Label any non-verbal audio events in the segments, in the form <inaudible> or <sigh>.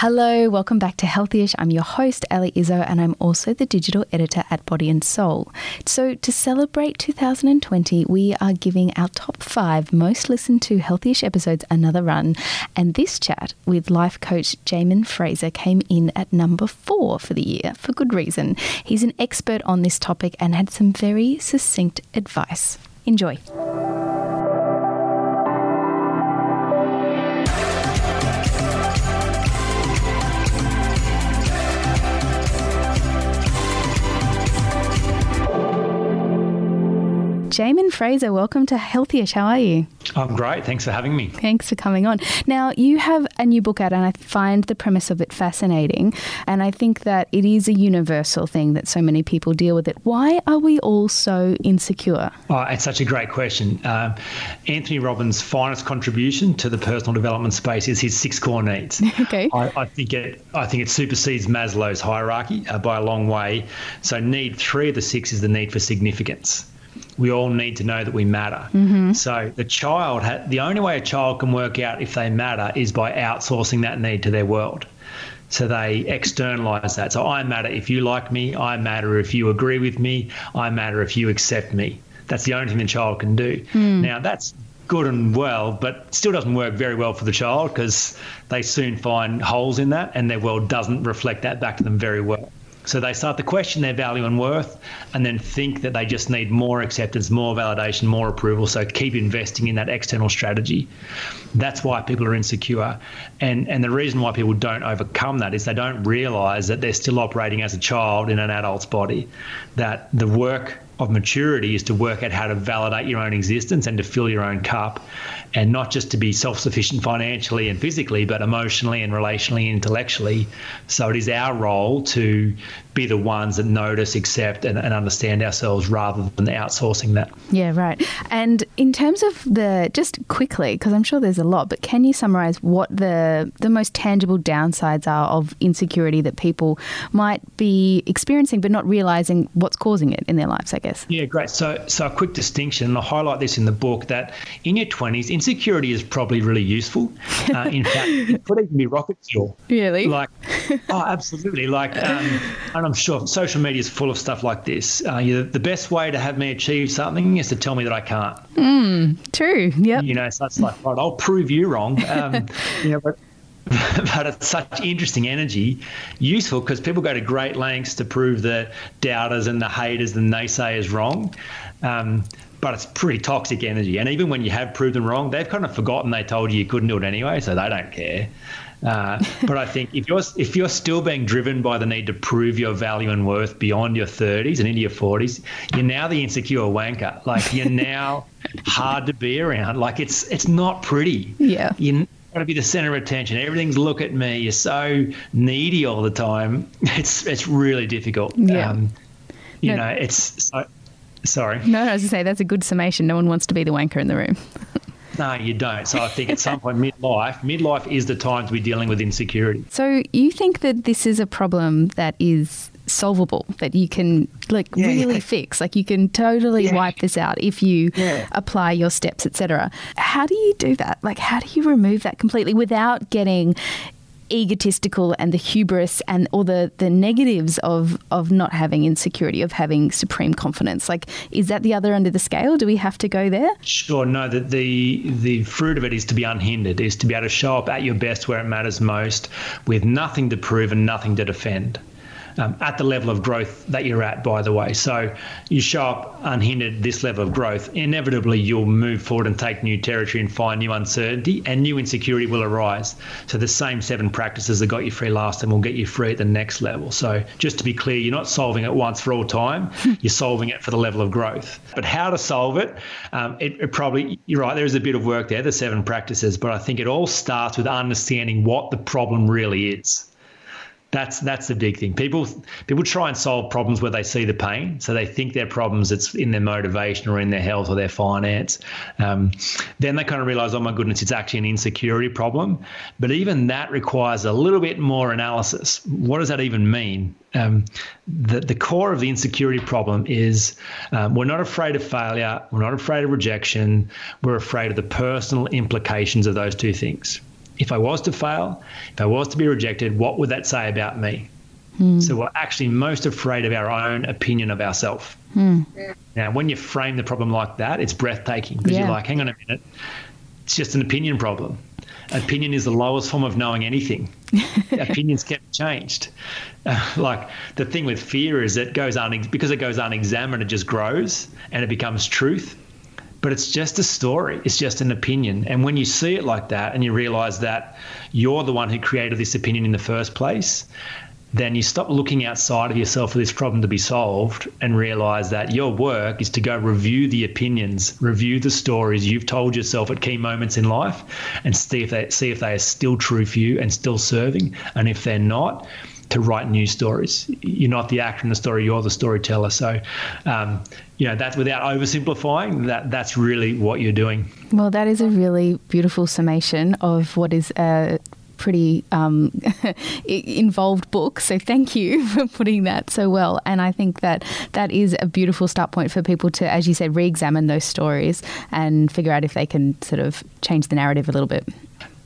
Hello, welcome back to Healthyish. I'm your host, Ellie Izzo, and I'm also the digital editor at Body and Soul. So, to celebrate 2020, we are giving our top five most listened to Healthyish episodes another run. And this chat with life coach Jamin Fraser came in at number four for the year for good reason. He's an expert on this topic and had some very succinct advice. Enjoy. Jamin Fraser, welcome to Healthyish. How are you? I'm great. Thanks for having me. Thanks for coming on. Now, you have a new book out, and I find the premise of it fascinating. And I think that it is a universal thing that so many people deal with it. Why are we all so insecure? Oh, it's such a great question. Um, Anthony Robbins' finest contribution to the personal development space is his six core needs. <laughs> okay. I, I, think it. I think it supersedes Maslow's hierarchy uh, by a long way. So, need three of the six is the need for significance we all need to know that we matter. Mm-hmm. So the child, ha- the only way a child can work out if they matter is by outsourcing that need to their world. So they externalize that. So I matter if you like me. I matter if you agree with me. I matter if you accept me. That's the only thing the child can do. Mm. Now that's good and well, but still doesn't work very well for the child because they soon find holes in that and their world doesn't reflect that back to them very well. So they start to question their value and worth and then think that they just need more acceptance, more validation, more approval. So keep investing in that external strategy. That's why people are insecure. And, and the reason why people don't overcome that is they don't realize that they're still operating as a child in an adult's body, that the work of maturity is to work out how to validate your own existence and to fill your own cup and not just to be self-sufficient financially and physically but emotionally and relationally and intellectually so it is our role to be the ones that notice accept and, and understand ourselves rather than outsourcing that. Yeah right. And in terms of the just quickly because i'm sure there's a lot but can you summarize what the the most tangible downsides are of insecurity that people might be experiencing but not realizing what's causing it in their lives i guess yeah great so so a quick distinction and i highlight this in the book that in your 20s insecurity is probably really useful. <laughs> Uh, in fact, it could even be rocket fuel. Really? Like, oh, absolutely. Like, um, and I'm sure social media is full of stuff like this. Uh, you know, the best way to have me achieve something is to tell me that I can't. Mm, true. Yeah. You know, so it's like, right, I'll prove you wrong. <laughs> Um, you know, but <laughs> but it's such interesting energy, useful because people go to great lengths to prove the doubters and the haters and naysayers wrong. Um, but it's pretty toxic energy. And even when you have proved them wrong, they've kind of forgotten they told you you couldn't do it anyway, so they don't care. Uh, but I think if you're if you're still being driven by the need to prove your value and worth beyond your 30s and into your 40s, you're now the insecure wanker. Like you're now <laughs> hard to be around. Like it's it's not pretty. Yeah. You got to be the center of attention. Everything's look at me. You're so needy all the time. <laughs> It's it's really difficult. Yeah. Um, you No. know, it's so, sorry. no as i was to say that's a good summation no one wants to be the wanker in the room No, you don't. So I think at some point midlife, midlife is the time to be dealing with insecurity. So you think that this is a problem that is solvable, that you can like Yeah, really yeah. fix, like you can totally Yeah. wipe this out if you apply your steps, etc. How do you do that? Like how do you remove that completely without getting egotistical and the hubris and all the, the negatives of, of not having insecurity, of having supreme confidence? Like, is that the other end of the scale? Do we have to go there? Sure, no, the, the the fruit of it is to be unhindered, is to be able to show up at your best where it matters most, with nothing to prove and nothing to defend. Um, at the level of growth that you're at, by the way. So you show up unhindered this level of growth, inevitably you'll move forward and take new territory and find new uncertainty and new insecurity will arise. So the same seven practices that got you free last time will get you free at the next level. So just to be clear, you're not solving it once for all time, <laughs> you're solving it for the level of growth. But how to solve it, um, it, it probably, you're right, there is a bit of work there, the seven practices, but I think it all starts with understanding what the problem really is. That's that's the big thing. People people try and solve problems where they see the pain, so they think their problems it's in their motivation or in their health or their finance. Um, then they kind of realize, oh my goodness, it's actually an insecurity problem. But even that requires a little bit more analysis. What does that even mean? Um, the the core of the insecurity problem is um, we're not afraid of failure, we're not afraid of rejection, we're afraid of the personal implications of those two things. If I was to fail, if I was to be rejected, what would that say about me? Mm. So we're actually most afraid of our own opinion of ourselves. Mm. Now, when you frame the problem like that, it's breathtaking because yeah. you're like, hang on a minute, it's just an opinion problem. Opinion is the lowest form of knowing anything. <laughs> Opinions can be changed. Uh, <laughs> like the thing with fear is it goes un because it goes unexamined, it just grows and it becomes truth but it's just a story. It's just an opinion. And when you see it like that and you realize that you're the one who created this opinion in the first place, then you stop looking outside of yourself for this problem to be solved and realize that your work is to go review the opinions, review the stories you've told yourself at key moments in life and see if they see if they are still true for you and still serving. And if they're not, to write new stories. You're not the actor in the story; you're the storyteller. So, um, you know, that's without oversimplifying. That that's really what you're doing. Well, that is a really beautiful summation of what is a pretty um, <laughs> involved book. So thank you <laughs> for putting that so well. And I think that that is a beautiful start point for people to, as you said, re-examine those stories and figure out if they can sort of change the narrative a little bit.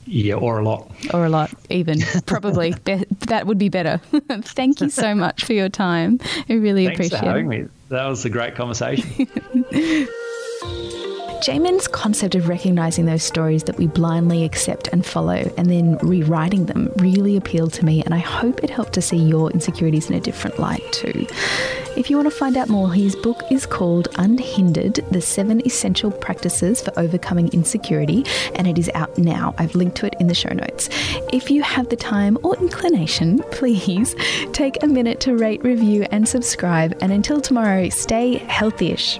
Yeah, or a lot. Or a lot, even. <laughs> Probably. Be- that would be better. <laughs> Thank you so much for your time. I really Thanks appreciate for having it. Me. That was a great conversation. <laughs> Jamin's concept of recognizing those stories that we blindly accept and follow and then rewriting them really appealed to me, and I hope it helped to see your insecurities in a different light too. If you want to find out more, his book is called Unhindered The Seven Essential Practices for Overcoming Insecurity, and it is out now. I've linked to it in the show notes. If you have the time or inclination, <laughs> please take a minute to rate, review, and subscribe. And until tomorrow, stay healthyish.